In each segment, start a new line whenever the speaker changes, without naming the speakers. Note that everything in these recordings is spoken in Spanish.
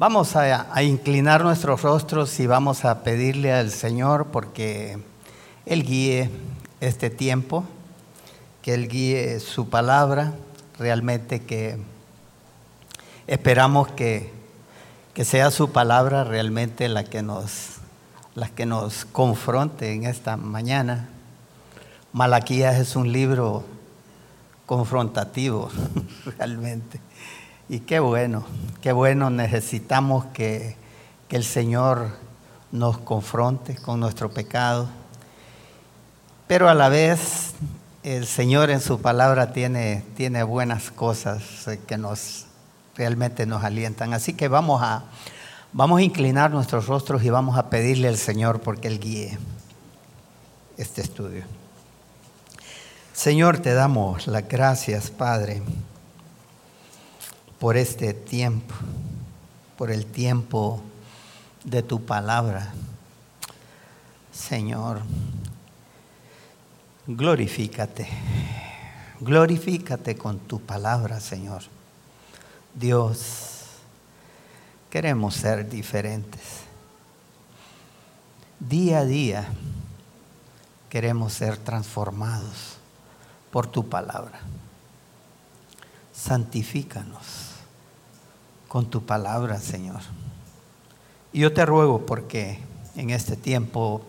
Vamos a, inclinar nuestros rostros y vamos a pedirle al Señor porque Él guíe este tiempo, que Él guíe su palabra, realmente que esperamos que, que sea su palabra realmente la que nos, la que nos confronte en esta mañana. Malaquías es un libro confrontativo, realmente. Y qué bueno, qué bueno, necesitamos que, el Señor nos confronte con nuestro pecado, pero a la vez el Señor en su palabra tiene, tiene buenas cosas que nos realmente nos alientan. Así que vamos a, vamos a inclinar nuestros rostros y vamos a pedirle al Señor porque Él guíe este estudio. Señor, te damos las gracias, Padre por este tiempo, por el tiempo de tu palabra. Señor, glorifícate, glorifícate con tu palabra, Señor. Dios, queremos ser diferentes. Día a día queremos ser transformados por tu palabra. Santifícanos con tu palabra, Señor. Y yo te ruego porque en este tiempo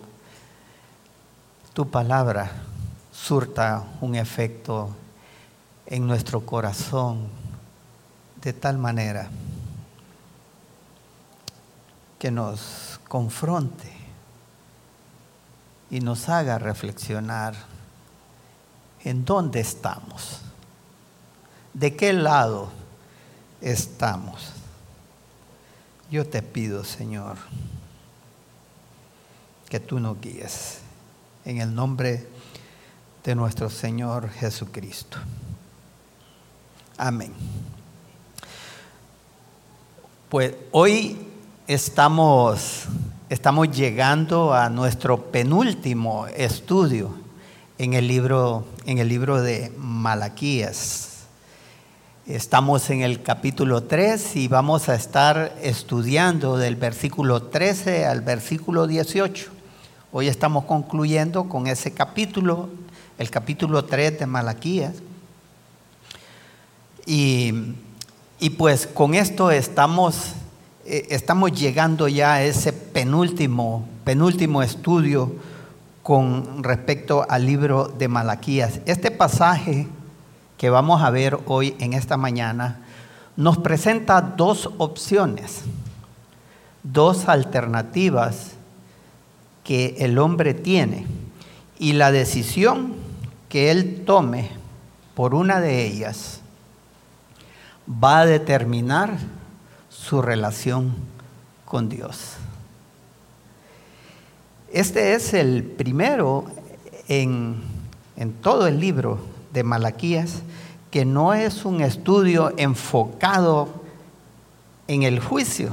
tu palabra surta un efecto en nuestro corazón de tal manera que nos confronte y nos haga reflexionar en dónde estamos, de qué lado estamos. Yo te pido, Señor, que tú nos guíes en el nombre de nuestro Señor Jesucristo. Amén. Pues hoy estamos, estamos llegando a nuestro penúltimo estudio en el libro, en el libro de Malaquías. Estamos en el capítulo 3 y vamos a estar estudiando del versículo 13 al versículo 18. Hoy estamos concluyendo con ese capítulo, el capítulo 3 de Malaquías. Y, pues con esto estamos, estamos llegando ya a ese penúltimo, penúltimo estudio con respecto al libro de Malaquías. Este pasaje que vamos a ver hoy en esta mañana nos presenta dos opciones, dos alternativas que el hombre tiene y la decisión que él tome por una de ellas va a determinar su relación con Dios. Este es el primero en, en todo el libro de Malaquías, que no es un estudio enfocado en el juicio.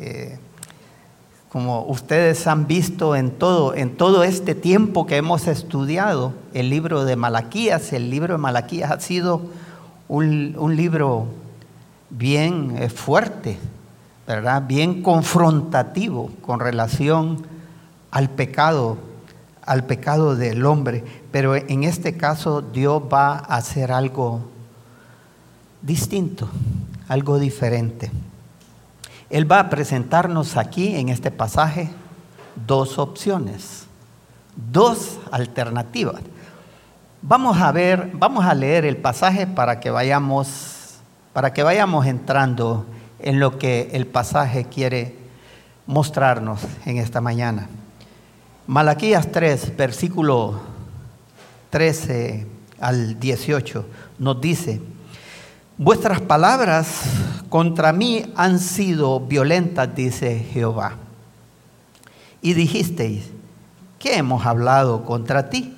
Eh, como ustedes han visto en todo, en todo este tiempo que hemos estudiado el libro de Malaquías, el libro de Malaquías ha sido un, un libro bien fuerte, ¿verdad? Bien confrontativo con relación al pecado, al pecado del hombre. Pero en este caso Dios va a hacer algo distinto, algo diferente. Él va a presentarnos aquí en este pasaje dos opciones, dos alternativas. Vamos a ver, vamos a leer el pasaje para que vayamos para que vayamos entrando en lo que el pasaje quiere mostrarnos en esta mañana. Malaquías 3, versículo 13 al 18, nos dice, vuestras palabras contra mí han sido violentas, dice Jehová. Y dijisteis, ¿qué hemos hablado contra ti?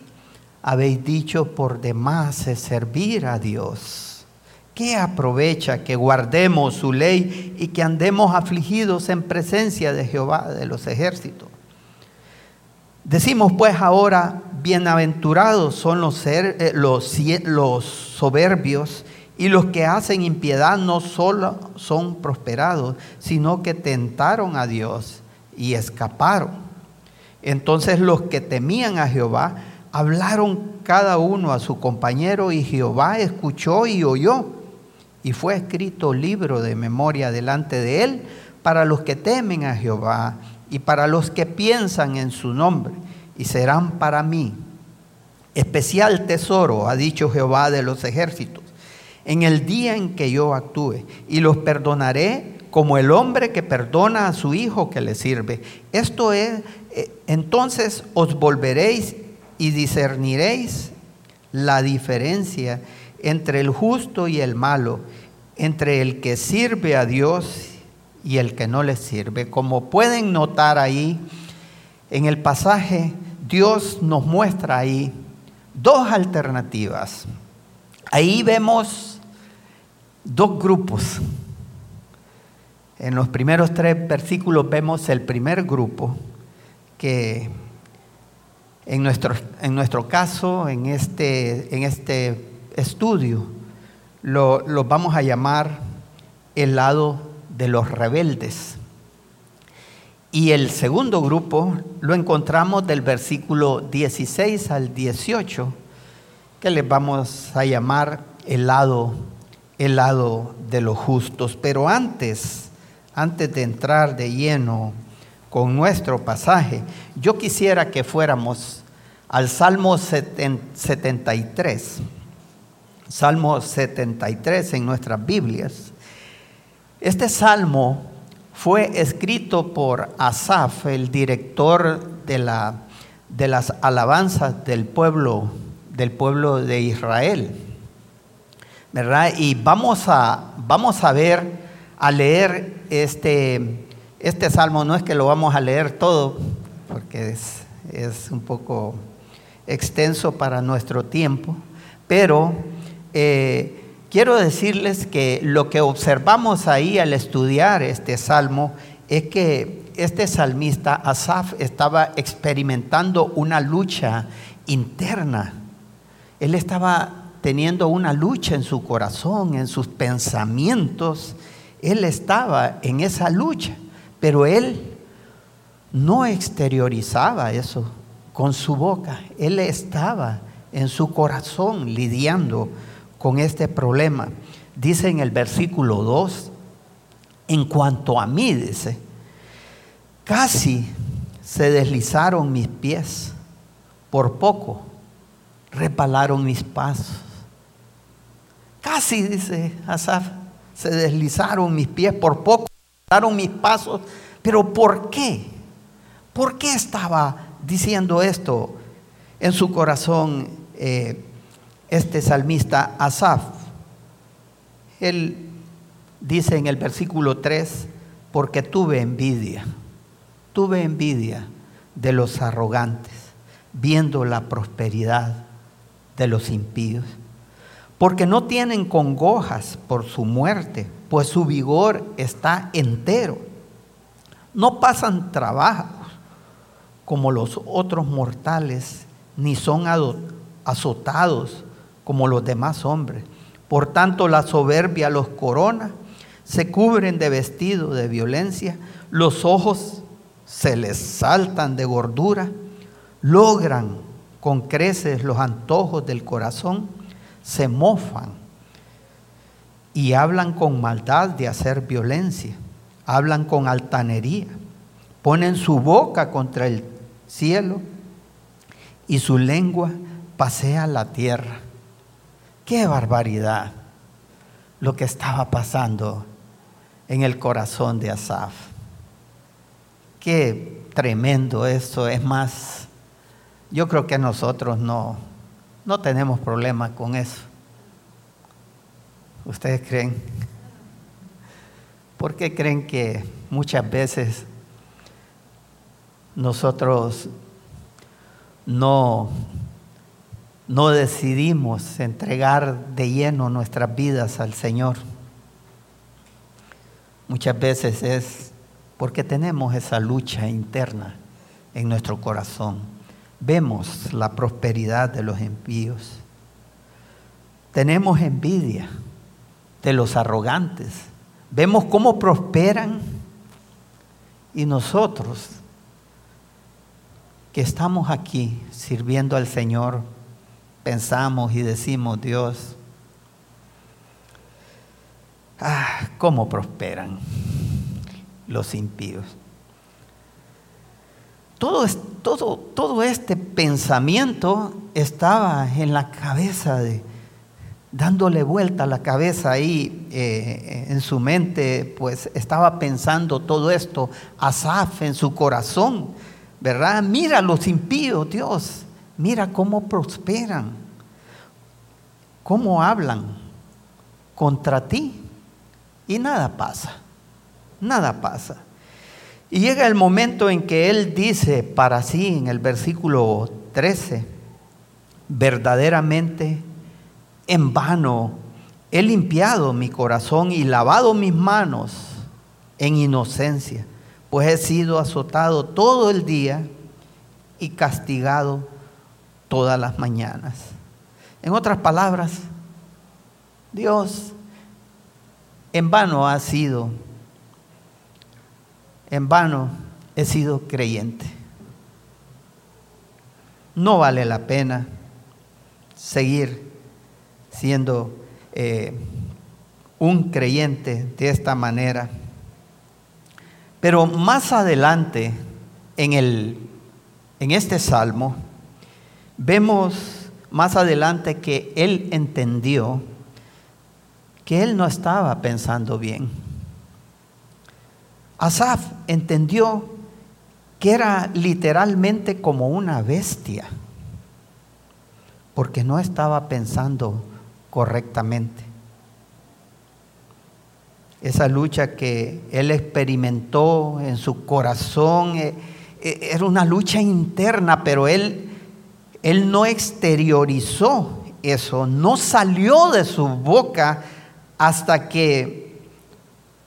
Habéis dicho por demás servir a Dios. ¿Qué aprovecha que guardemos su ley y que andemos afligidos en presencia de Jehová de los ejércitos? Decimos pues ahora, bienaventurados son los, eh, los soberbios y los que hacen impiedad no solo son prosperados, sino que tentaron a Dios y escaparon. Entonces los que temían a Jehová hablaron cada uno a su compañero y Jehová escuchó y oyó. Y fue escrito libro de memoria delante de él para los que temen a Jehová y para los que piensan en su nombre. Y serán para mí especial tesoro, ha dicho Jehová de los ejércitos, en el día en que yo actúe. Y los perdonaré como el hombre que perdona a su hijo que le sirve. Esto es, eh, entonces os volveréis y discerniréis la diferencia entre el justo y el malo, entre el que sirve a Dios y el que no le sirve. Como pueden notar ahí, en el pasaje, Dios nos muestra ahí dos alternativas. Ahí vemos dos grupos. En los primeros tres versículos vemos el primer grupo que en nuestro, en nuestro caso, en este, en este estudio, lo, lo vamos a llamar el lado de los rebeldes. Y el segundo grupo lo encontramos del versículo 16 al 18, que le vamos a llamar el lado, el lado de los justos. Pero antes, antes de entrar de lleno con nuestro pasaje, yo quisiera que fuéramos al Salmo 73. Salmo 73 en nuestras Biblias. Este salmo fue escrito por Asaf, el director de, la, de las alabanzas del pueblo, del pueblo de Israel. ¿Verdad? Y vamos a, vamos a ver, a leer este, este salmo. No es que lo vamos a leer todo, porque es, es un poco extenso para nuestro tiempo, pero eh, quiero decirles que lo que observamos ahí al estudiar este salmo es que este salmista Asaf estaba experimentando una lucha interna. Él estaba teniendo una lucha en su corazón, en sus pensamientos. Él estaba en esa lucha, pero él no exteriorizaba eso con su boca. Él estaba en su corazón lidiando con este problema. Dice en el versículo 2, en cuanto a mí, dice, casi se deslizaron mis pies, por poco repalaron mis pasos. Casi, dice Asaf, se deslizaron mis pies, por poco repalaron mis pasos, pero ¿por qué? ¿Por qué estaba diciendo esto en su corazón eh, este salmista Asaf. Él dice en el versículo 3, porque tuve envidia, tuve envidia de los arrogantes, viendo la prosperidad de los impíos, porque no tienen congojas por su muerte, pues su vigor está entero. No pasan trabajo como los otros mortales, ni son azotados como los demás hombres. Por tanto, la soberbia los corona, se cubren de vestido de violencia, los ojos se les saltan de gordura, logran con creces los antojos del corazón, se mofan y hablan con maldad de hacer violencia, hablan con altanería ponen su boca contra el cielo y su lengua pasea la tierra. Qué barbaridad lo que estaba pasando en el corazón de Asaf. Qué tremendo eso. Es más, yo creo que nosotros no, no tenemos problema con eso. ¿Ustedes creen? ¿Por qué creen que muchas veces nosotros no, no decidimos entregar de lleno nuestras vidas al Señor. Muchas veces es porque tenemos esa lucha interna en nuestro corazón. Vemos la prosperidad de los impíos. Tenemos envidia de los arrogantes. Vemos cómo prosperan y nosotros que estamos aquí sirviendo al Señor, pensamos y decimos, Dios, ah, cómo prosperan los impíos. Todo, todo, todo este pensamiento estaba en la cabeza de, dándole vuelta la cabeza ahí eh, en su mente, pues estaba pensando todo esto, Asaf en su corazón, ¿verdad? Mira los impíos, Dios, mira cómo prosperan, cómo hablan contra ti y nada pasa, nada pasa. Y llega el momento en que él dice para sí en el versículo 13, verdaderamente en vano he limpiado mi corazón y lavado mis manos en inocencia, pues he sido azotado todo el día y castigado todas las mañanas. En otras palabras, Dios en vano ha sido, en vano he sido creyente. No vale la pena seguir siendo eh, un creyente de esta manera. Pero más adelante, en, el, en este salmo, vemos más adelante que él entendió que él no estaba pensando bien. Asaf entendió que era literalmente como una bestia, porque no estaba pensando correctamente. Esa lucha que él experimentó en su corazón eh, eh, era una lucha interna, pero él, él no exteriorizó eso, no salió de su boca hasta que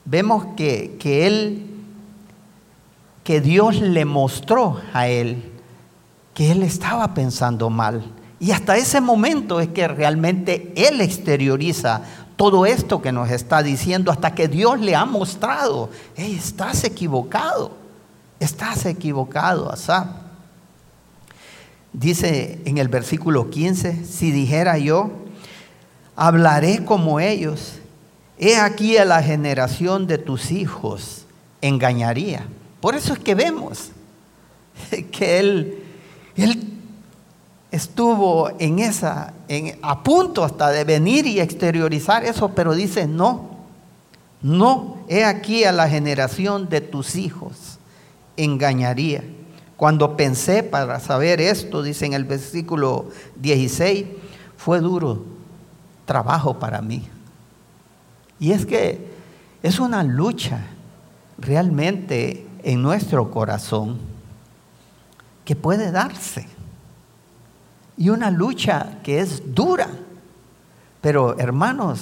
vemos que, que él, que Dios le mostró a él que él estaba pensando mal y hasta ese momento es que realmente Él exterioriza todo esto que nos está diciendo hasta que Dios le ha mostrado, estás equivocado, estás equivocado, Asaf. Dice en el versículo 15, si dijera yo, hablaré como ellos, he aquí a la generación de tus hijos, engañaría. Por eso es que vemos que él, él estuvo en esa, en, a punto hasta de venir y exteriorizar eso, pero dice, no, no, he aquí a la generación de tus hijos, engañaría. Cuando pensé para saber esto, dice en el versículo 16, fue duro trabajo para mí. Y es que es una lucha realmente en nuestro corazón que puede darse y una lucha que es dura. Pero hermanos,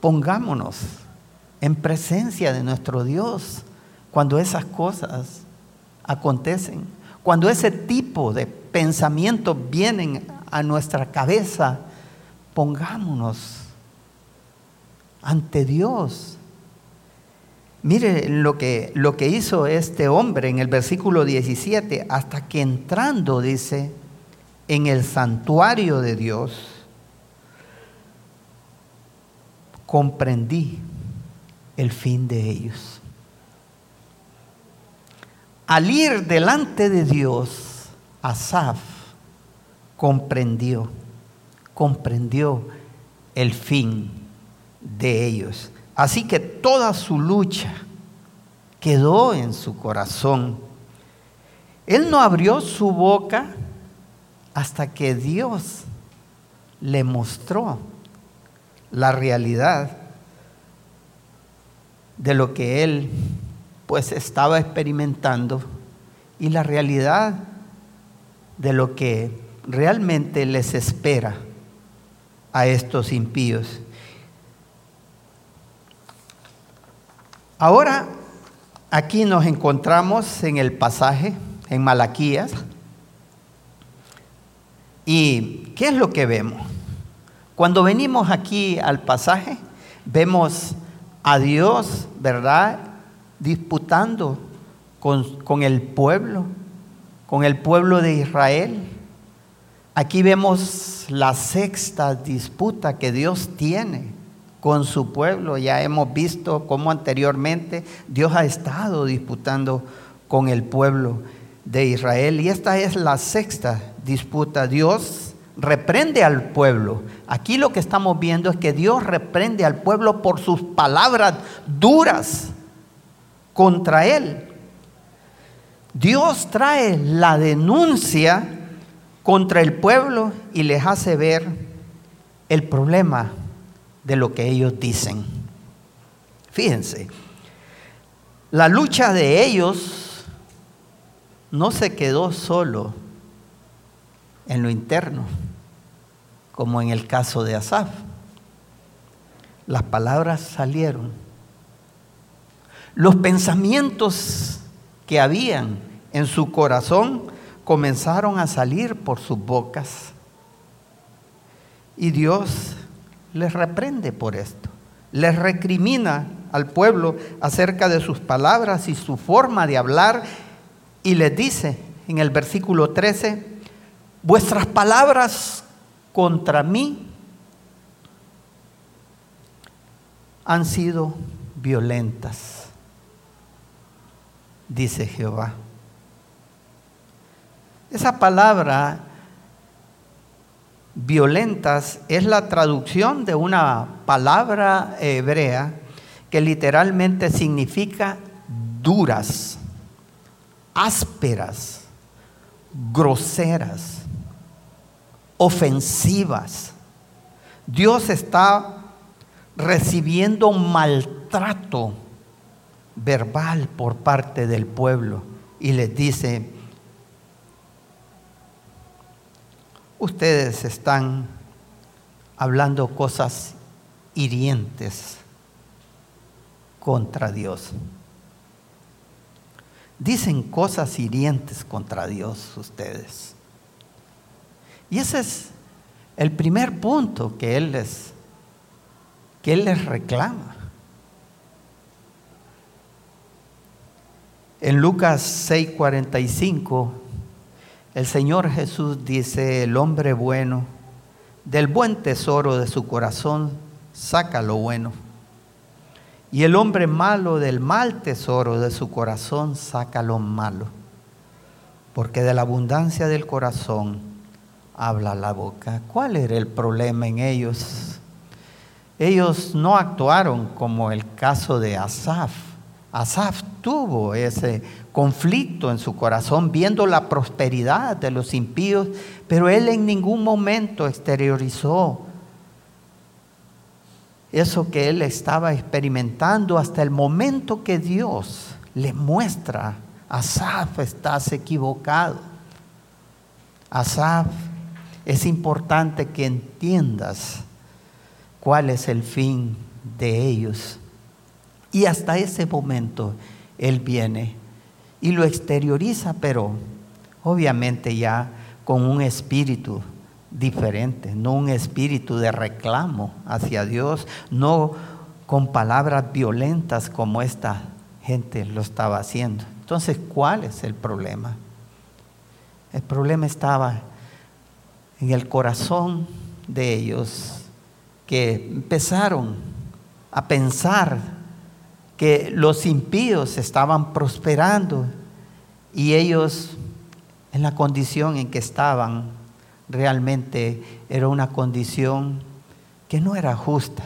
pongámonos en presencia de nuestro Dios cuando esas cosas acontecen, cuando ese tipo de pensamientos vienen a nuestra cabeza, pongámonos ante Dios Mire lo que, lo que hizo este hombre en el versículo 17, hasta que entrando, dice, en el santuario de Dios, comprendí el fin de ellos. Al ir delante de Dios, Asaf comprendió, comprendió el fin de ellos. Así que toda su lucha quedó en su corazón. Él no abrió su boca hasta que Dios le mostró la realidad de lo que él pues estaba experimentando y la realidad de lo que realmente les espera a estos impíos. Ahora aquí nos encontramos en el pasaje, en Malaquías. ¿Y qué es lo que vemos? Cuando venimos aquí al pasaje, vemos a Dios, ¿verdad? Disputando con, el pueblo, con el pueblo de Israel. Aquí vemos la sexta disputa que Dios tiene con su pueblo. Ya hemos visto cómo anteriormente Dios ha estado disputando con el pueblo de Israel. Y esta es la sexta disputa. Dios reprende al pueblo. Aquí lo que estamos viendo es que Dios reprende al pueblo por sus palabras duras contra él. Dios trae la denuncia contra el pueblo y les hace ver el problema de lo que ellos dicen. Fíjense, la lucha de ellos no se quedó solo en lo interno, como en el caso de Asaf. Las palabras salieron. Los pensamientos que habían en su corazón comenzaron a salir por sus bocas. Y Dios les reprende por esto. Les recrimina al pueblo acerca de sus palabras y su forma de hablar y les dice en el versículo 13, vuestras palabras contra mí han sido violentas, dice Jehová. Esa palabra violentas es la traducción de una palabra hebrea que literalmente significa duras, ásperas, groseras, ofensivas. Dios está recibiendo maltrato verbal por parte del pueblo y les dice, ustedes están hablando cosas hirientes contra Dios. Dicen cosas hirientes contra Dios ustedes. Y ese es el primer punto que Él les, que él les reclama. En Lucas 6:45 el Señor Jesús dice, el hombre bueno, del buen tesoro de su corazón, saca lo bueno. Y el hombre malo del mal tesoro de su corazón, saca lo malo. Porque de la abundancia del corazón habla la boca. ¿Cuál era el problema en ellos? Ellos no actuaron como el caso de Asaf. Asaf tuvo ese conflicto en su corazón viendo la prosperidad de los impíos, pero él en ningún momento exteriorizó eso que él estaba experimentando hasta el momento que Dios le muestra, Asaf, estás equivocado. Asaf, es importante que entiendas cuál es el fin de ellos. Y hasta ese momento Él viene y lo exterioriza, pero obviamente ya con un espíritu diferente, no un espíritu de reclamo hacia Dios, no con palabras violentas como esta gente lo estaba haciendo. Entonces, ¿cuál es el problema? El problema estaba en el corazón de ellos que empezaron a pensar que los impíos estaban prosperando y ellos en la condición en que estaban realmente era una condición que no era justa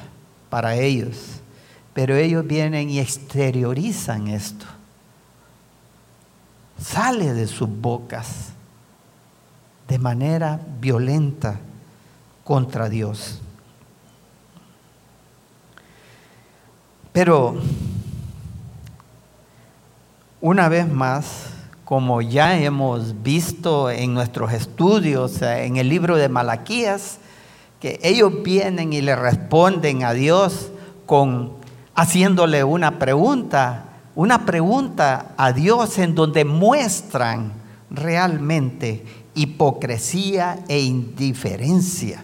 para ellos, pero ellos vienen y exteriorizan esto. Sale de sus bocas de manera violenta contra Dios. Pero una vez más, como ya hemos visto en nuestros estudios, eh, en el libro de Malaquías, que ellos vienen y le responden a Dios con haciéndole una pregunta, una pregunta a Dios en donde muestran realmente hipocresía e indiferencia,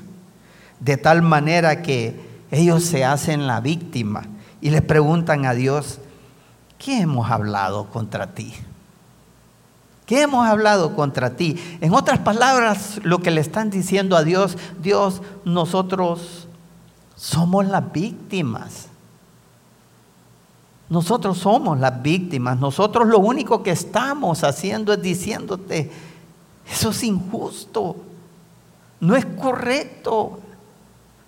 de tal manera que ellos se hacen la víctima y le preguntan a Dios, ¿qué hemos hablado contra ti? ¿Qué hemos hablado contra ti? En otras palabras, lo que le están diciendo a Dios, Dios, nosotros somos las víctimas. Nosotros somos las víctimas. Nosotros lo único que estamos haciendo es diciéndote, eso es injusto, no es correcto.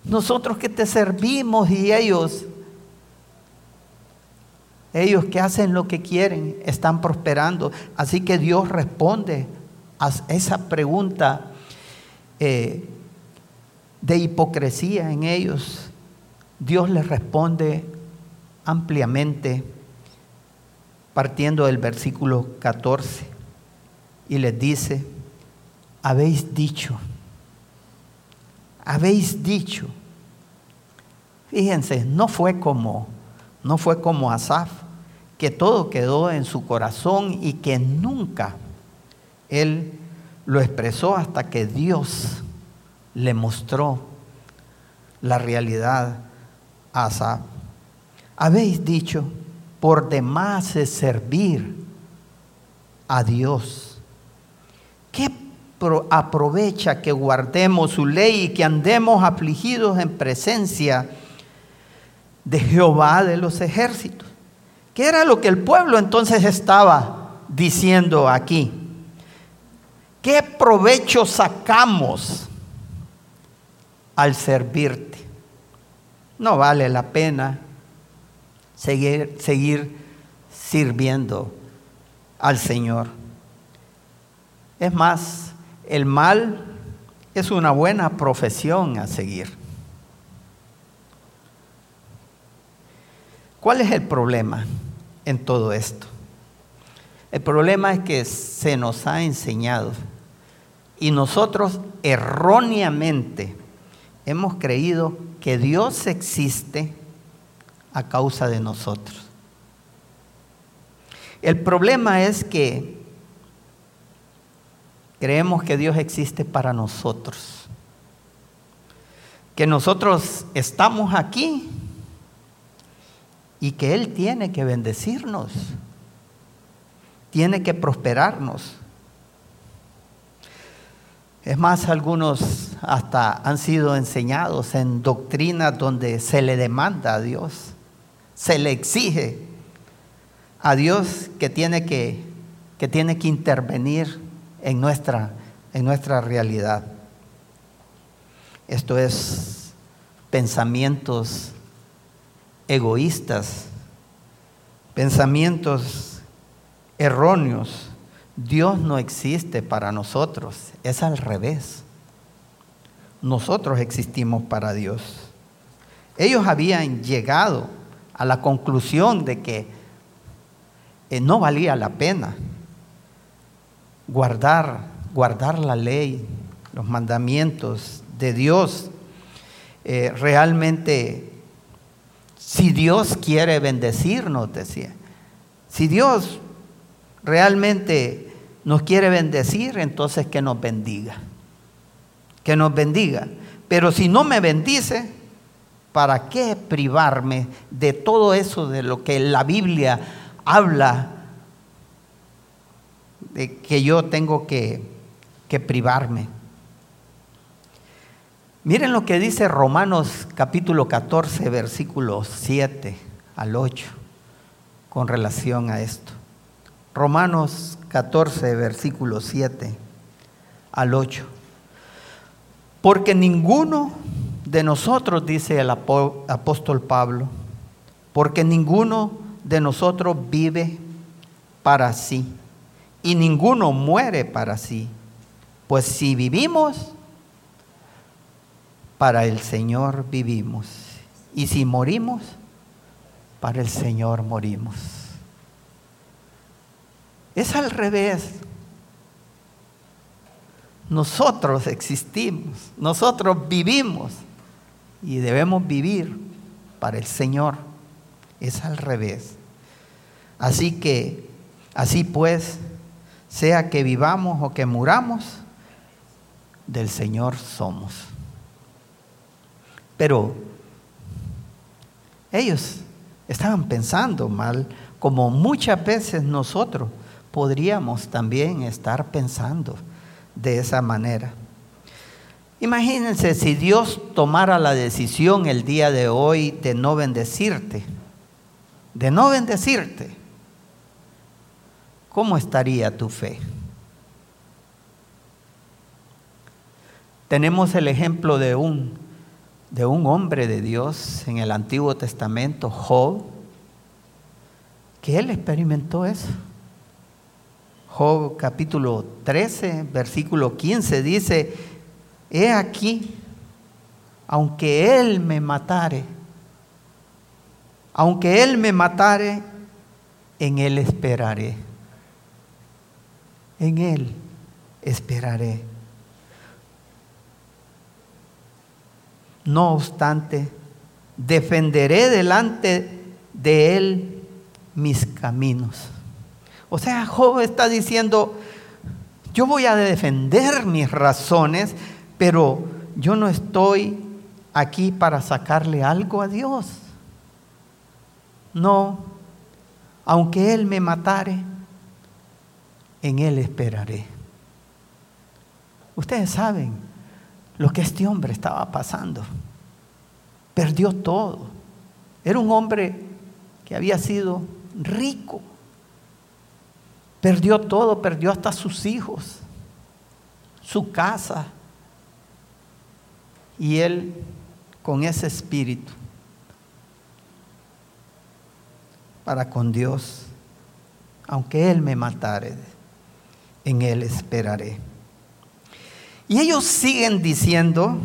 Nosotros que te servimos y ellos ellos que hacen lo que quieren están prosperando. Así que Dios responde a esa pregunta eh, de hipocresía en ellos. Dios les responde ampliamente partiendo del versículo 14 y les dice, habéis dicho, habéis dicho. Fíjense, no fue como, no fue como Asaf, que todo quedó en su corazón y que nunca él lo expresó hasta que Dios le mostró la realidad a Asaf. Habéis dicho, por demás es servir a Dios. ¿Qué aprovecha que guardemos su ley y que andemos afligidos en presencia de Jehová de los ejércitos? ¿Qué era lo que el pueblo entonces estaba diciendo aquí? ¿Qué provecho sacamos al servirte? No vale la pena seguir, seguir sirviendo al Señor. Es más, el mal es una buena profesión a seguir. ¿Cuál es el problema en todo esto? El problema es que se nos ha enseñado y nosotros erróneamente hemos creído que Dios existe a causa de nosotros. El problema es que creemos que Dios existe para nosotros, que nosotros estamos aquí y que Él tiene que bendecirnos, tiene que prosperarnos. Es más, algunos hasta han sido enseñados en doctrinas donde se le demanda a Dios, se le exige a Dios que tiene que, que, tiene que intervenir en nuestra, en nuestra realidad. Esto es pensamientos egoístas, pensamientos erróneos. Dios no existe para nosotros, es al revés. Nosotros existimos para Dios. Ellos habían llegado a la conclusión de que eh, no valía la pena guardar, guardar la ley, los mandamientos de Dios. Eh, realmente si Dios quiere bendecirnos, decía. Si Dios realmente nos quiere bendecir, entonces que nos bendiga. Que nos bendiga. Pero si no me bendice, ¿para qué privarme de todo eso de lo que la Biblia habla de que yo tengo que, que privarme? Miren lo que dice Romanos capítulo 14, versículos 7 al 8, con relación a esto. Romanos 14, versículo 7 al 8. Porque ninguno de nosotros, dice el apóstol Pablo, porque ninguno de nosotros vive para sí y ninguno muere para sí. Pues si vivimos, para el Señor vivimos. Y si morimos, para el Señor morimos. Es al revés. Nosotros existimos, nosotros vivimos y debemos vivir para el Señor. Es al revés. Así que, así pues, sea que vivamos o que muramos, del Señor somos. Pero ellos estaban pensando mal, como muchas veces nosotros podríamos también estar pensando de esa manera. Imagínense si Dios tomara la decisión el día de hoy de no bendecirte, de no bendecirte, ¿cómo estaría tu fe? Tenemos el ejemplo de un, de un hombre de Dios en el Antiguo Testamento, Job, que él experimentó eso. Job capítulo 13, versículo 15 dice, he aquí, aunque Él me matare, aunque Él me matare, en Él esperaré. En Él esperaré. No obstante, defenderé delante de Él mis caminos. O sea, Job está diciendo, yo voy a defender mis razones, pero yo no estoy aquí para sacarle algo a Dios. No, aunque Él me matare, en Él esperaré. Ustedes saben lo que este hombre estaba pasando. Perdió todo. Era un hombre que había sido rico Perdió todo, perdió hasta sus hijos, su casa. Y él con ese espíritu para con Dios, aunque Él me matare, en Él esperaré. Y ellos siguen diciendo,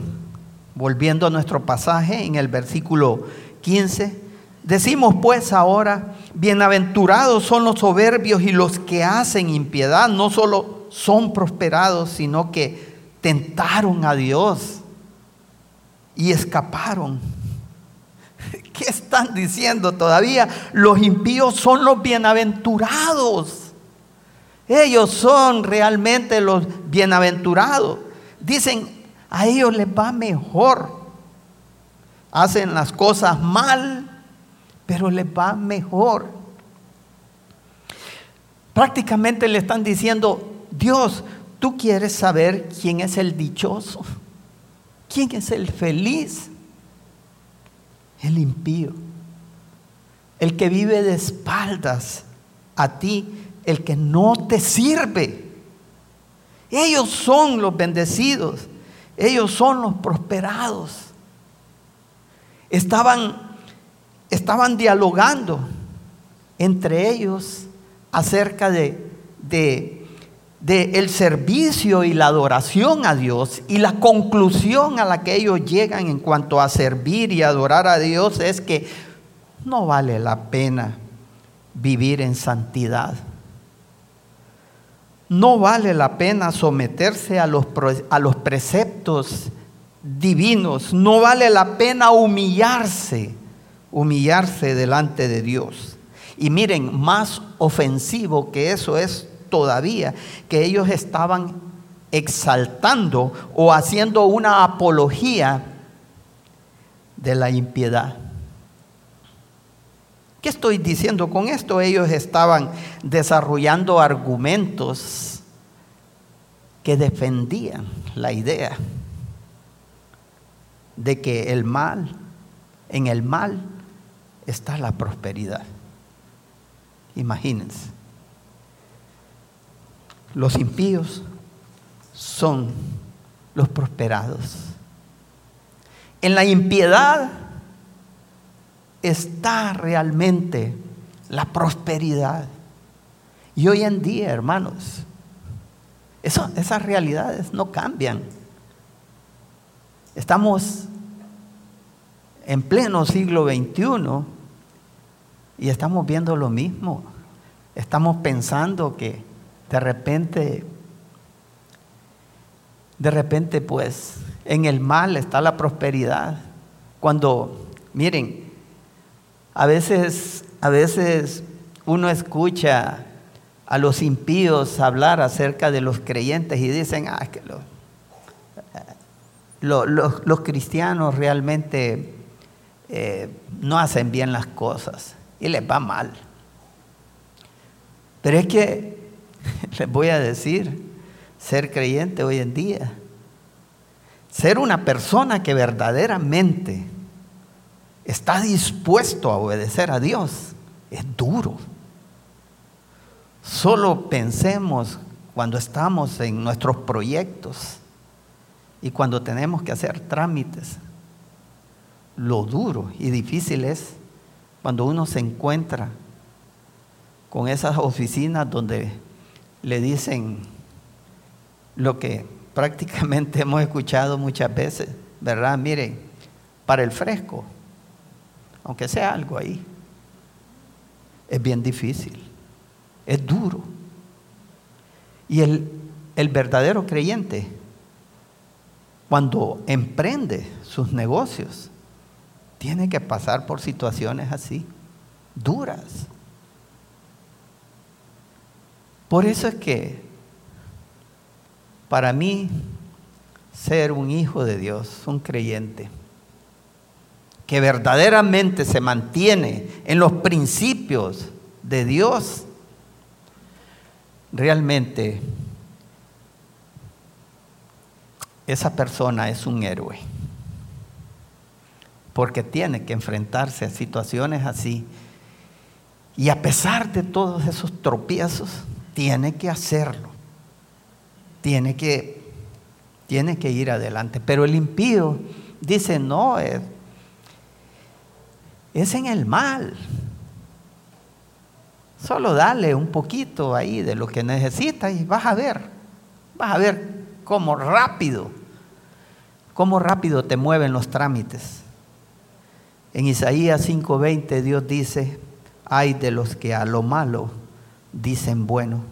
volviendo a nuestro pasaje en el versículo 15, decimos pues ahora, Bienaventurados son los soberbios y los que hacen impiedad. No solo son prosperados, sino que tentaron a Dios y escaparon. ¿Qué están diciendo todavía? Los impíos son los bienaventurados. Ellos son realmente los bienaventurados. Dicen, a ellos les va mejor. Hacen las cosas mal, pero les va mejor. Prácticamente le están diciendo, Dios, tú quieres saber quién es el dichoso, quién es el feliz, el impío, el que vive de espaldas a ti, el que no te sirve. Ellos son los bendecidos, ellos son los prosperados. Estaban estaban dialogando entre ellos acerca de, de, el servicio y la adoración a Dios y la conclusión a la que ellos llegan en cuanto a servir y adorar a Dios es que no vale la pena vivir en santidad. No vale la pena someterse a los, a los preceptos divinos. No vale la pena humillarse humillarse delante de Dios. Y miren, más ofensivo que eso es todavía que ellos estaban exaltando o haciendo una apología de la impiedad. ¿Qué estoy diciendo con esto? Ellos estaban desarrollando argumentos que defendían la idea de que el mal, en el mal está la prosperidad. Imagínense. Los impíos son los prosperados. En la impiedad está realmente la prosperidad. Y hoy en día, hermanos, esas realidades no cambian. Estamos en pleno siglo XXI y estamos viendo lo mismo. Estamos pensando que de repente, de repente pues en el mal está la prosperidad. Cuando, miren, a veces, a veces uno escucha a los impíos hablar acerca de los creyentes y dicen, ah, que los cristianos realmente eh, no hacen bien las cosas y les va mal. Pero es que, les voy a decir, ser creyente hoy en día, ser una persona que verdaderamente está dispuesto a obedecer a Dios, es duro. Solo pensemos cuando estamos en nuestros proyectos y cuando tenemos que hacer trámites, lo duro y difícil es cuando uno se encuentra con esas oficinas donde le dicen lo que prácticamente hemos escuchado muchas veces, ¿verdad? Miren, para el fresco, aunque sea algo ahí, es bien difícil, es duro. Y el, el verdadero creyente, cuando emprende sus negocios, tiene que pasar por situaciones así, duras. Por eso es que para mí ser un hijo de Dios, un creyente, que verdaderamente se mantiene en los principios de Dios, realmente esa persona es un héroe porque tiene que enfrentarse a situaciones así. Y a pesar de todos esos tropiezos, tiene que hacerlo. Tiene que, tiene que ir adelante. Pero el impío dice, no, es, es en el mal. Solo dale un poquito ahí de lo que necesita y vas a ver, vas a ver cómo rápido, cómo rápido te mueven los trámites. En Isaías 5:20 Dios dice, hay de los que a lo malo dicen bueno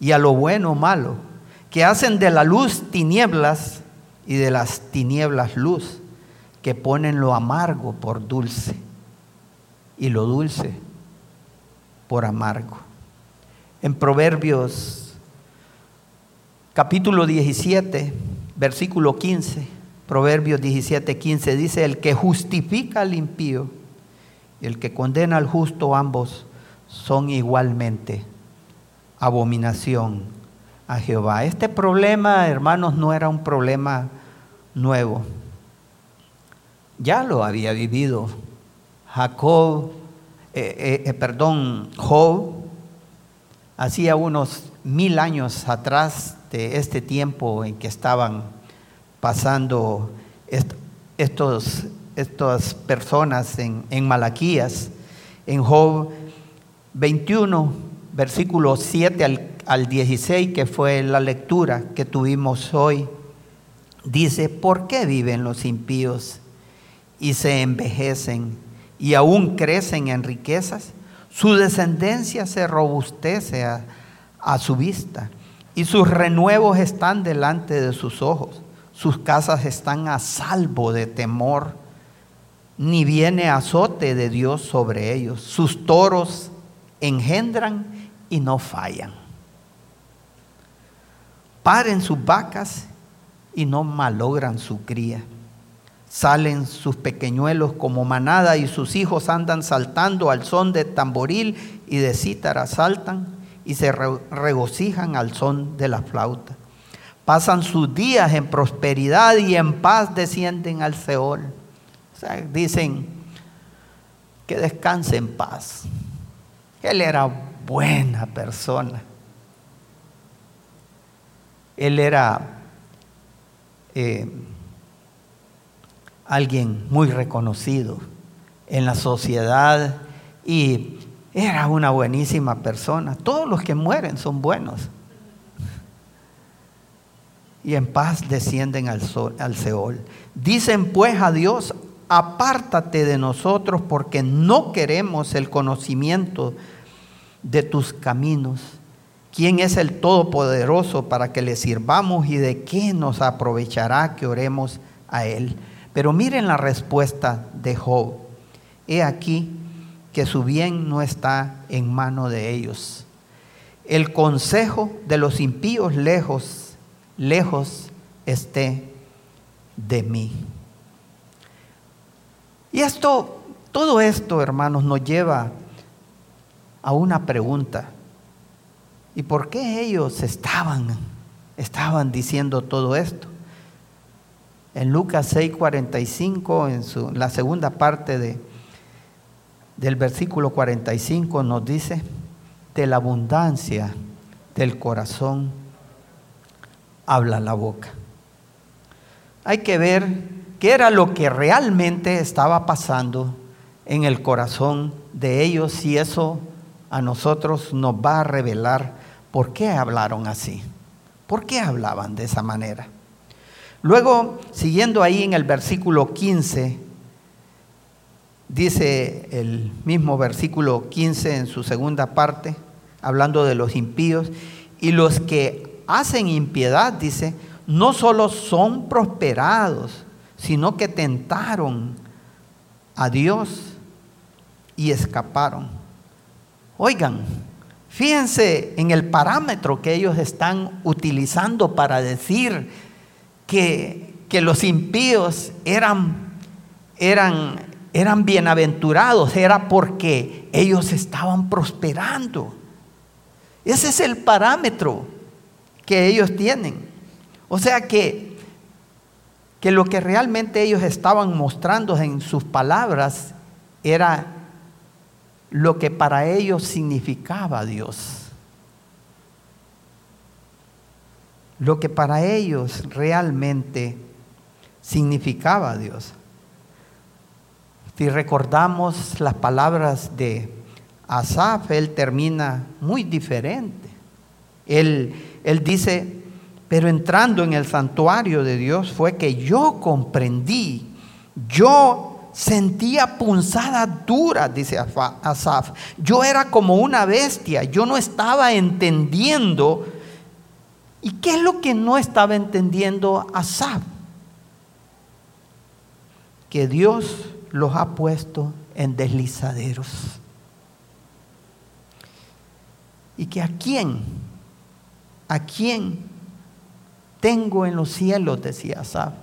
y a lo bueno malo, que hacen de la luz tinieblas y de las tinieblas luz, que ponen lo amargo por dulce y lo dulce por amargo. En Proverbios capítulo 17, versículo 15, Proverbios 17, 15 dice, el que justifica al impío y el que condena al justo, ambos son igualmente abominación a Jehová. Este problema, hermanos, no era un problema nuevo. Ya lo había vivido Jacob, eh, eh, eh, perdón, Job, hacía unos mil años atrás de este tiempo en que estaban pasando estos, estas personas en, en Malaquías. En Job 21, versículo 7 al, al 16, que fue la lectura que tuvimos hoy, dice, ¿por qué viven los impíos y se envejecen y aún crecen en riquezas? Su descendencia se robustece a, a su vista y sus renuevos están delante de sus ojos sus casas están a salvo de temor, ni viene azote de Dios sobre ellos. Sus toros engendran y no fallan. Paren sus vacas y no malogran su cría. Salen sus pequeñuelos como manada y sus hijos andan saltando al son de tamboril y de cítara saltan y se regocijan al son de la flauta. Pasan sus días en prosperidad y en paz descienden al Seol. O sea, dicen que descanse en paz. Él era buena persona. Él era eh, alguien muy reconocido en la sociedad y era una buenísima persona. Todos los que mueren son buenos y en paz descienden al, al Seol. Dicen pues a Dios, apártate de nosotros porque no queremos el conocimiento de tus caminos. ¿Quién es el Todopoderoso para que le sirvamos y de qué nos aprovechará que oremos a Él? Pero miren la respuesta de Job. He aquí que su bien no está en mano de ellos. El consejo de los impíos lejos, lejos esté de mí. Y esto, todo esto, hermanos, nos lleva a una pregunta. ¿Y por qué ellos estaban, estaban diciendo todo esto? En Lucas 6:45, en su, la segunda parte de, del versículo 45, nos dice, de la abundancia del corazón habla la boca. Hay que ver qué era lo que realmente estaba pasando en el corazón de ellos y eso a nosotros nos va a revelar por qué hablaron así, por qué hablaban de esa manera. Luego, siguiendo ahí en el versículo 15, dice el mismo versículo 15 en su segunda parte, hablando de los impíos, y los que hacen impiedad, dice, no solo son prosperados, sino que tentaron a Dios y escaparon. Oigan, fíjense en el parámetro que ellos están utilizando para decir que, que los impíos eran, eran, eran bienaventurados, era porque ellos estaban prosperando. Ese es el parámetro que ellos tienen. O sea que, que lo que realmente ellos estaban mostrando en sus palabras era lo que para ellos significaba Dios. Lo que para ellos realmente significaba Dios. Si recordamos las palabras de Asaf, él termina muy diferente. Él, él dice, pero entrando en el santuario de Dios fue que yo comprendí, yo sentía punzadas duras, dice Asaf. Yo era como una bestia, yo no estaba entendiendo ¿Y qué es lo que no estaba entendiendo Asaf? Que Dios los ha puesto en deslizaderos. Y que a quién, a quién tengo en los cielos, decía Asaf,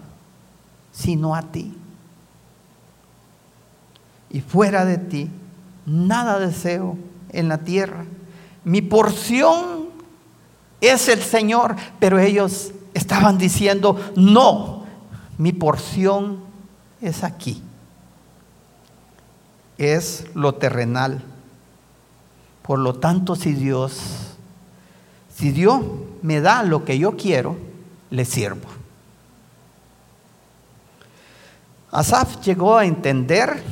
sino a ti. Y fuera de ti, nada deseo en la tierra. Mi porción es el Señor, pero ellos estaban diciendo, no, mi porción es aquí, es lo terrenal. Por lo tanto, si Dios, si Dios me da lo que yo quiero, le sirvo. Asaf llegó a entender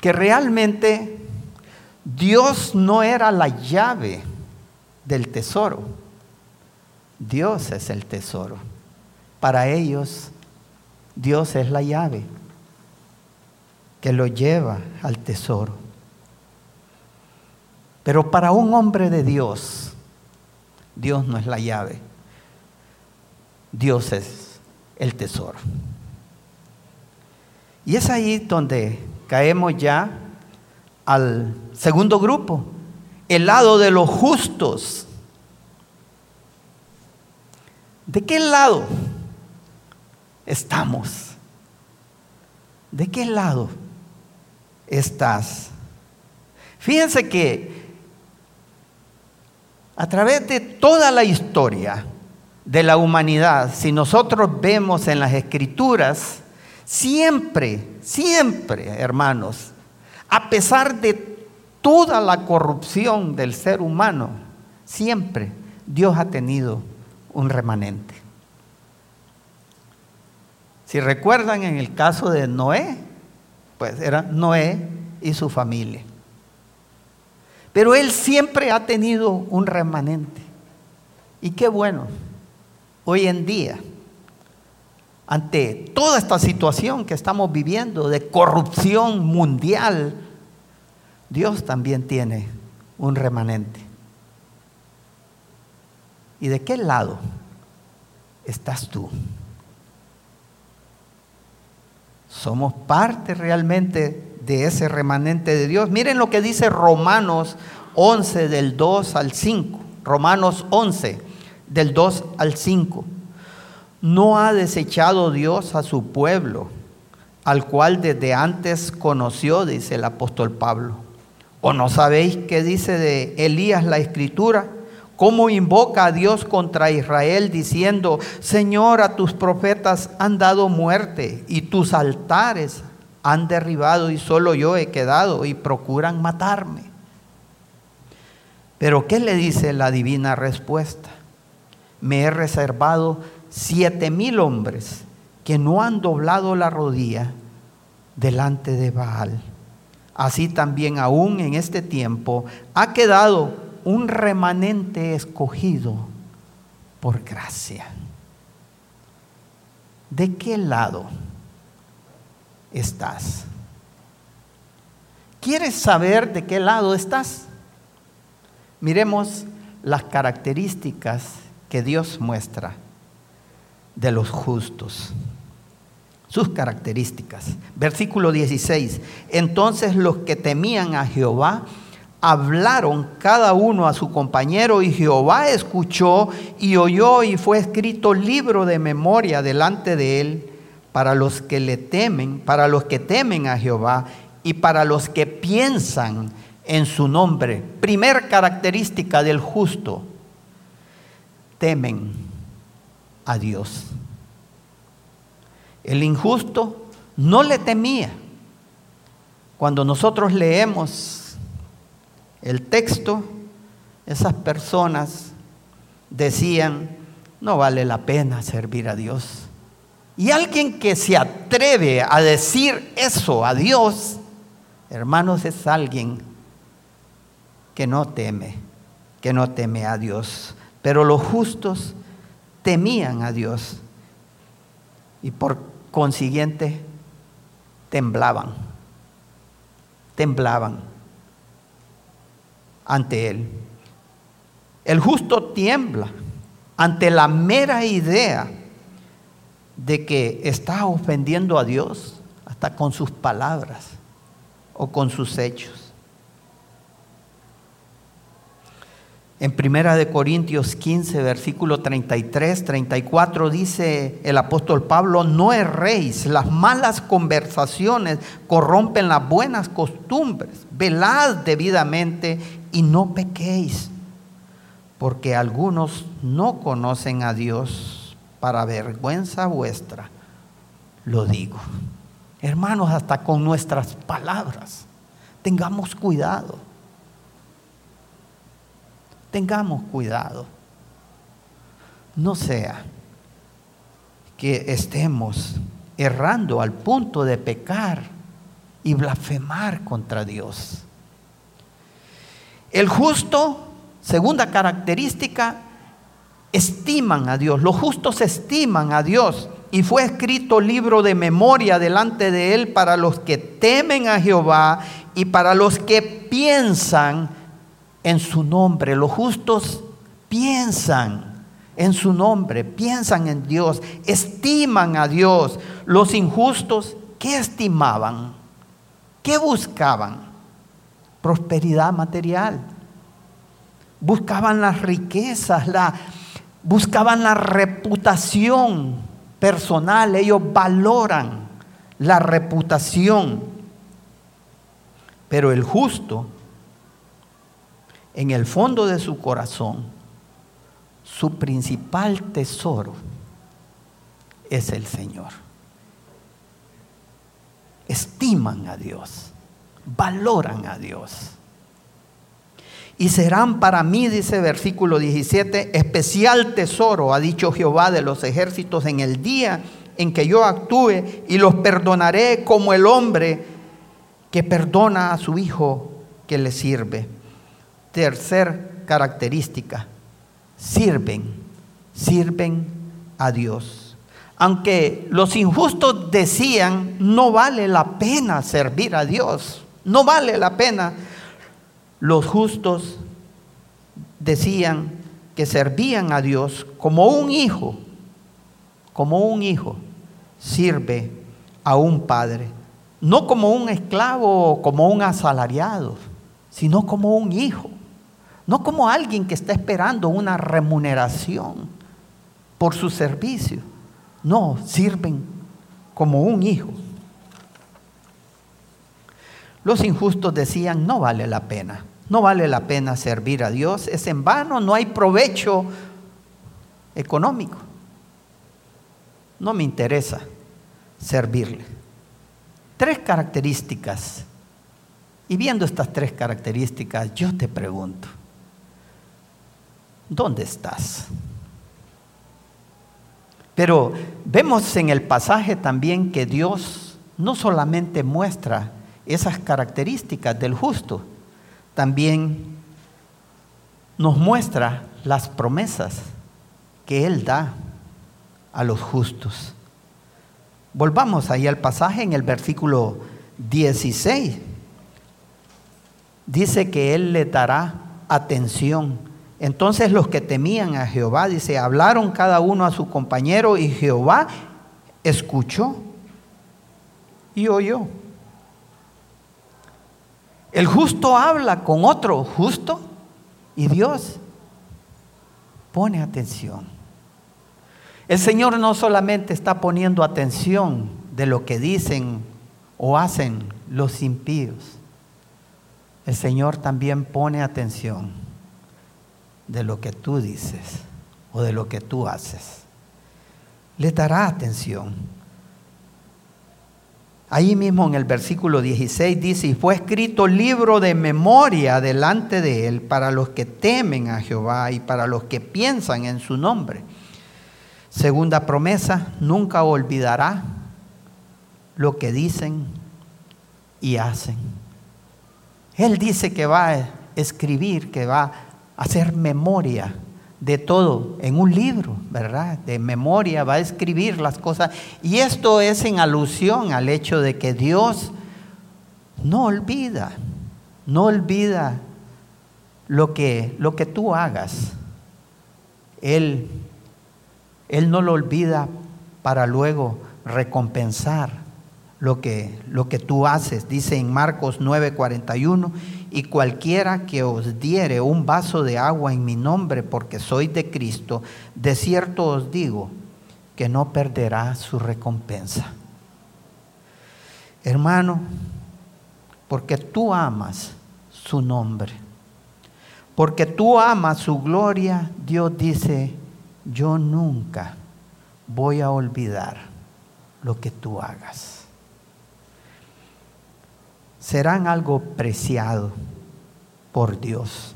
que realmente Dios no era la llave del tesoro. Dios es el tesoro. Para ellos, Dios es la llave que lo lleva al tesoro. Pero para un hombre de Dios, Dios no es la llave. Dios es el tesoro. Y es ahí donde caemos ya al segundo grupo, el lado de los justos. ¿De qué lado estamos? ¿De qué lado estás? Fíjense que a través de toda la historia de la humanidad, si nosotros vemos en las escrituras, siempre, siempre, hermanos, a pesar de toda la corrupción del ser humano, siempre Dios ha tenido un remanente. Si recuerdan en el caso de Noé, pues era Noé y su familia. Pero él siempre ha tenido un remanente. Y qué bueno, hoy en día, ante toda esta situación que estamos viviendo de corrupción mundial, Dios también tiene un remanente. ¿Y de qué lado estás tú? ¿Somos parte realmente de ese remanente de Dios. Miren lo que dice Romanos 11 del 2 al 5. Romanos 11 del 2 al 5. No ha desechado Dios a su pueblo, al cual desde antes conoció, dice el apóstol Pablo. ¿O no sabéis qué dice de Elías la escritura? cómo invoca a Dios contra Israel diciendo, Señor, a tus profetas han dado muerte y tus altares han derribado y solo yo he quedado y procuran matarme. Pero ¿qué le dice la divina respuesta? Me he reservado siete mil hombres que no han doblado la rodilla delante de Baal. Así también aún en este tiempo ha quedado un remanente escogido por gracia. ¿De qué lado estás? ¿Quieres saber de qué lado estás? Miremos las características que Dios muestra de los justos. Sus características. Versículo 16. Entonces los que temían a Jehová hablaron cada uno a su compañero y Jehová escuchó y oyó y fue escrito libro de memoria delante de él para los que le temen, para los que temen a Jehová y para los que piensan en su nombre. Primer característica del justo, temen a Dios. El injusto no le temía. Cuando nosotros leemos el texto, esas personas decían, no vale la pena servir a Dios. Y alguien que se atreve a decir eso a Dios, hermanos, es alguien que no teme, que no teme a Dios. Pero los justos temían a Dios y por consiguiente temblaban, temblaban ante Él. El justo tiembla ante la mera idea de que está ofendiendo a Dios hasta con sus palabras o con sus hechos. En Primera de Corintios 15, versículo 33, 34 dice el apóstol Pablo, no erréis, las malas conversaciones corrompen las buenas costumbres, velad debidamente y no pequéis, porque algunos no conocen a Dios, para vergüenza vuestra, lo digo. Hermanos, hasta con nuestras palabras, tengamos cuidado tengamos cuidado. No sea que estemos errando al punto de pecar y blasfemar contra Dios. El justo, segunda característica, estiman a Dios. Los justos estiman a Dios. Y fue escrito libro de memoria delante de él para los que temen a Jehová y para los que piensan en su nombre. Los justos piensan en su nombre, piensan en Dios, estiman a Dios. Los injustos, ¿qué estimaban? ¿Qué buscaban? Prosperidad material. Buscaban las riquezas, la, buscaban la reputación personal. Ellos valoran la reputación. Pero el justo en el fondo de su corazón, su principal tesoro es el Señor. Estiman a Dios, valoran a Dios. Y serán para mí, dice versículo 17, especial tesoro, ha dicho Jehová de los ejércitos en el día en que yo actúe y los perdonaré como el hombre que perdona a su hijo que le sirve. Tercer característica, sirven, sirven a Dios. Aunque los injustos decían, no vale la pena servir a Dios, no vale la pena, los justos decían que servían a Dios como un hijo, como un hijo sirve a un padre. no como un esclavo o como un asalariado, sino como un hijo, no como alguien que está esperando una remuneración por su servicio. No, sirven como un hijo. Los injustos decían, no vale la pena, no vale la pena servir a Dios, es en vano, no hay provecho económico. No me interesa servirle. Tres características. Y viendo estas tres características, yo te pregunto, ¿dónde estás? Pero vemos en el pasaje también que Dios no solamente muestra esas características del justo, también nos muestra las promesas que Él da a los justos. Volvamos ahí al pasaje en el versículo 16. Dice que Él le dará atención. Entonces los que temían a Jehová, dice, hablaron cada uno a su compañero y Jehová escuchó y oyó. El justo habla con otro justo y Dios pone atención. El Señor no solamente está poniendo atención de lo que dicen o hacen los impíos, el Señor también pone atención de lo que tú dices o de lo que tú haces. Le dará atención. Ahí mismo en el versículo 16 dice, y fue escrito libro de memoria delante de él para los que temen a Jehová y para los que piensan en su nombre. Segunda promesa, nunca olvidará lo que dicen y hacen. Él dice que va a escribir, que va hacer memoria de todo en un libro, ¿verdad? De memoria, va a escribir las cosas. Y esto es en alusión al hecho de que Dios no olvida, no olvida lo que, lo que tú hagas. Él él no lo olvida para luego recompensar lo que, lo que tú haces. Dice en Marcos 9:41, y cualquiera que os diere un vaso de agua en mi nombre porque soy de Cristo, de cierto os digo que no perderá su recompensa. Hermano, porque tú amas su nombre, porque tú amas su gloria, Dios dice, yo nunca voy a olvidar lo que tú hagas. Serán algo preciado por Dios.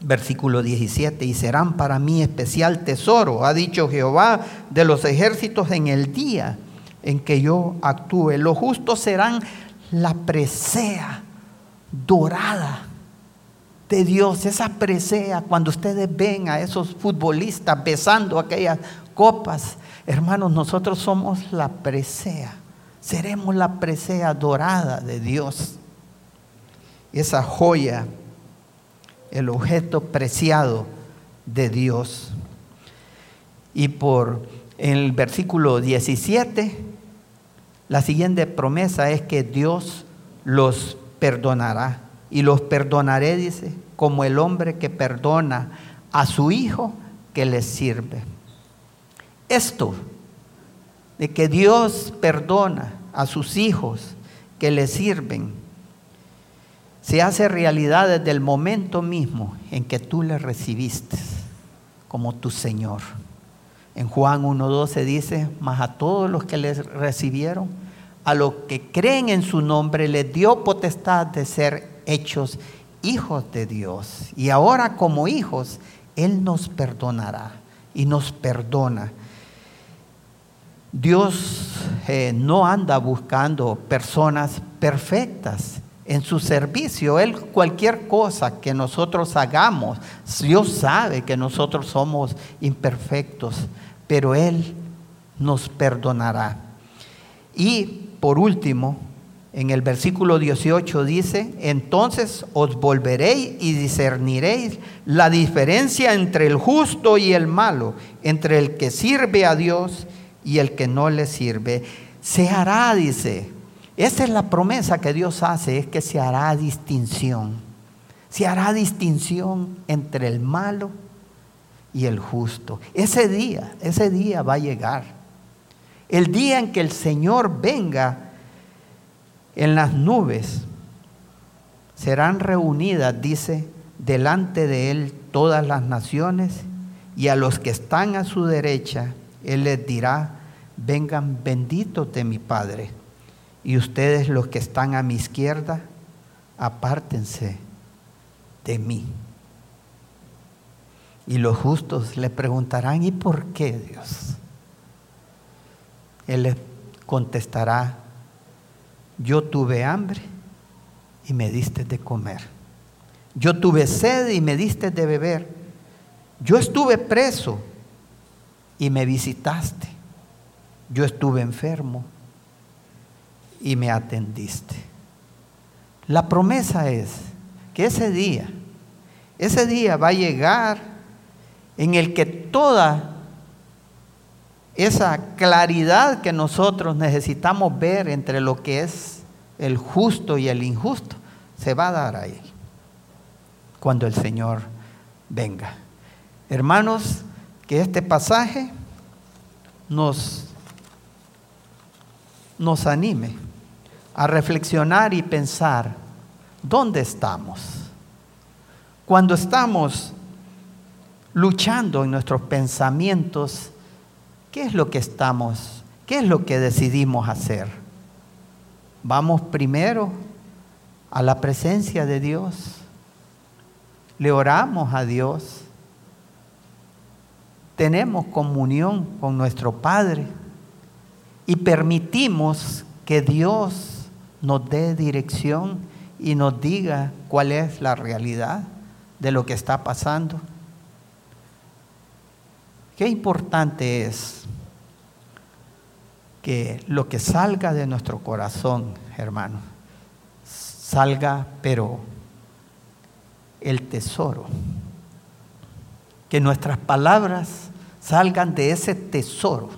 Versículo 17, y serán para mí especial tesoro, ha dicho Jehová de los ejércitos en el día en que yo actúe. Los justos serán la presea dorada de Dios, esa presea, cuando ustedes ven a esos futbolistas besando aquellas copas, hermanos, nosotros somos la presea, seremos la presea dorada de Dios, esa joya, el objeto preciado de Dios. Y por el versículo 17, la siguiente promesa es que Dios los perdonará y los perdonaré, dice, como el hombre que perdona a su hijo que le sirve. Esto de que Dios perdona a sus hijos que le sirven, se hace realidad desde el momento mismo en que tú le recibiste como tu Señor. En Juan 1.12 dice, mas a todos los que le recibieron, a los que creen en su nombre, les dio potestad de ser hechos hijos de Dios. Y ahora como hijos, Él nos perdonará y nos perdona. Dios eh, no anda buscando personas perfectas en su servicio. Él cualquier cosa que nosotros hagamos, Dios sabe que nosotros somos imperfectos, pero Él nos perdonará. Y por último, en el versículo 18 dice, entonces os volveréis y discerniréis la diferencia entre el justo y el malo, entre el que sirve a Dios y el que no le sirve. Se hará, dice, Esa es la promesa que Dios hace, es que se hará distinción. Se hará distinción entre el malo y el justo. Ese día, ese día va a llegar. El día en que el Señor venga en las nubes, serán reunidas, dice, delante de Él todas las naciones y a los que están a su derecha, Él les dirá, vengan benditos de mi Padre y ustedes los que están a mi izquierda, apártense de mí. Y los justos le preguntarán, ¿y por qué Dios? Él les contestará, yo tuve hambre y me diste de comer. Yo tuve sed y me diste de beber. Yo estuve preso y me visitaste. Yo estuve enfermo y me atendiste. La promesa es que ese día, ese día va a llegar en el que toda esa claridad que nosotros necesitamos ver entre lo que es el justo y el injusto, se va a dar ahí, cuando el Señor venga. Hermanos, que este pasaje nos, nos anime a reflexionar y pensar, ¿dónde estamos? Cuando estamos luchando en nuestros pensamientos, ¿qué es lo que estamos, qué es lo que decidimos hacer? Vamos primero a la presencia de Dios, le oramos a Dios, tenemos comunión con nuestro Padre y permitimos que Dios nos dé dirección y nos diga cuál es la realidad de lo que está pasando. Qué importante es que lo que salga de nuestro corazón, hermano, salga, pero el tesoro. Que nuestras palabras salgan de ese tesoro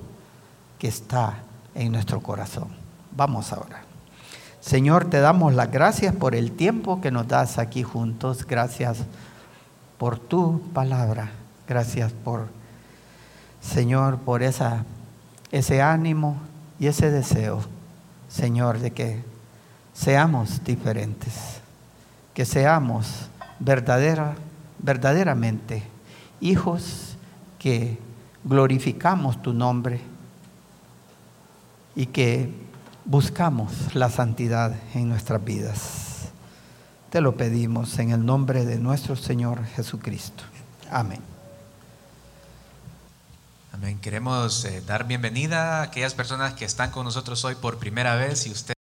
que está en nuestro corazón. Vamos a orar. Señor, te damos las gracias por el tiempo que nos das aquí juntos. Gracias por tu palabra. Gracias por, Señor, por ese ánimo y ese deseo, Señor, de que seamos diferentes, que seamos verdadera, verdaderamente hijos que glorificamos tu nombre y que buscamos la santidad en nuestras vidas. Te lo pedimos en el nombre de nuestro Señor Jesucristo. Amén.
Amén. Queremos eh, dar bienvenida a aquellas personas que están con nosotros hoy por primera vez y usted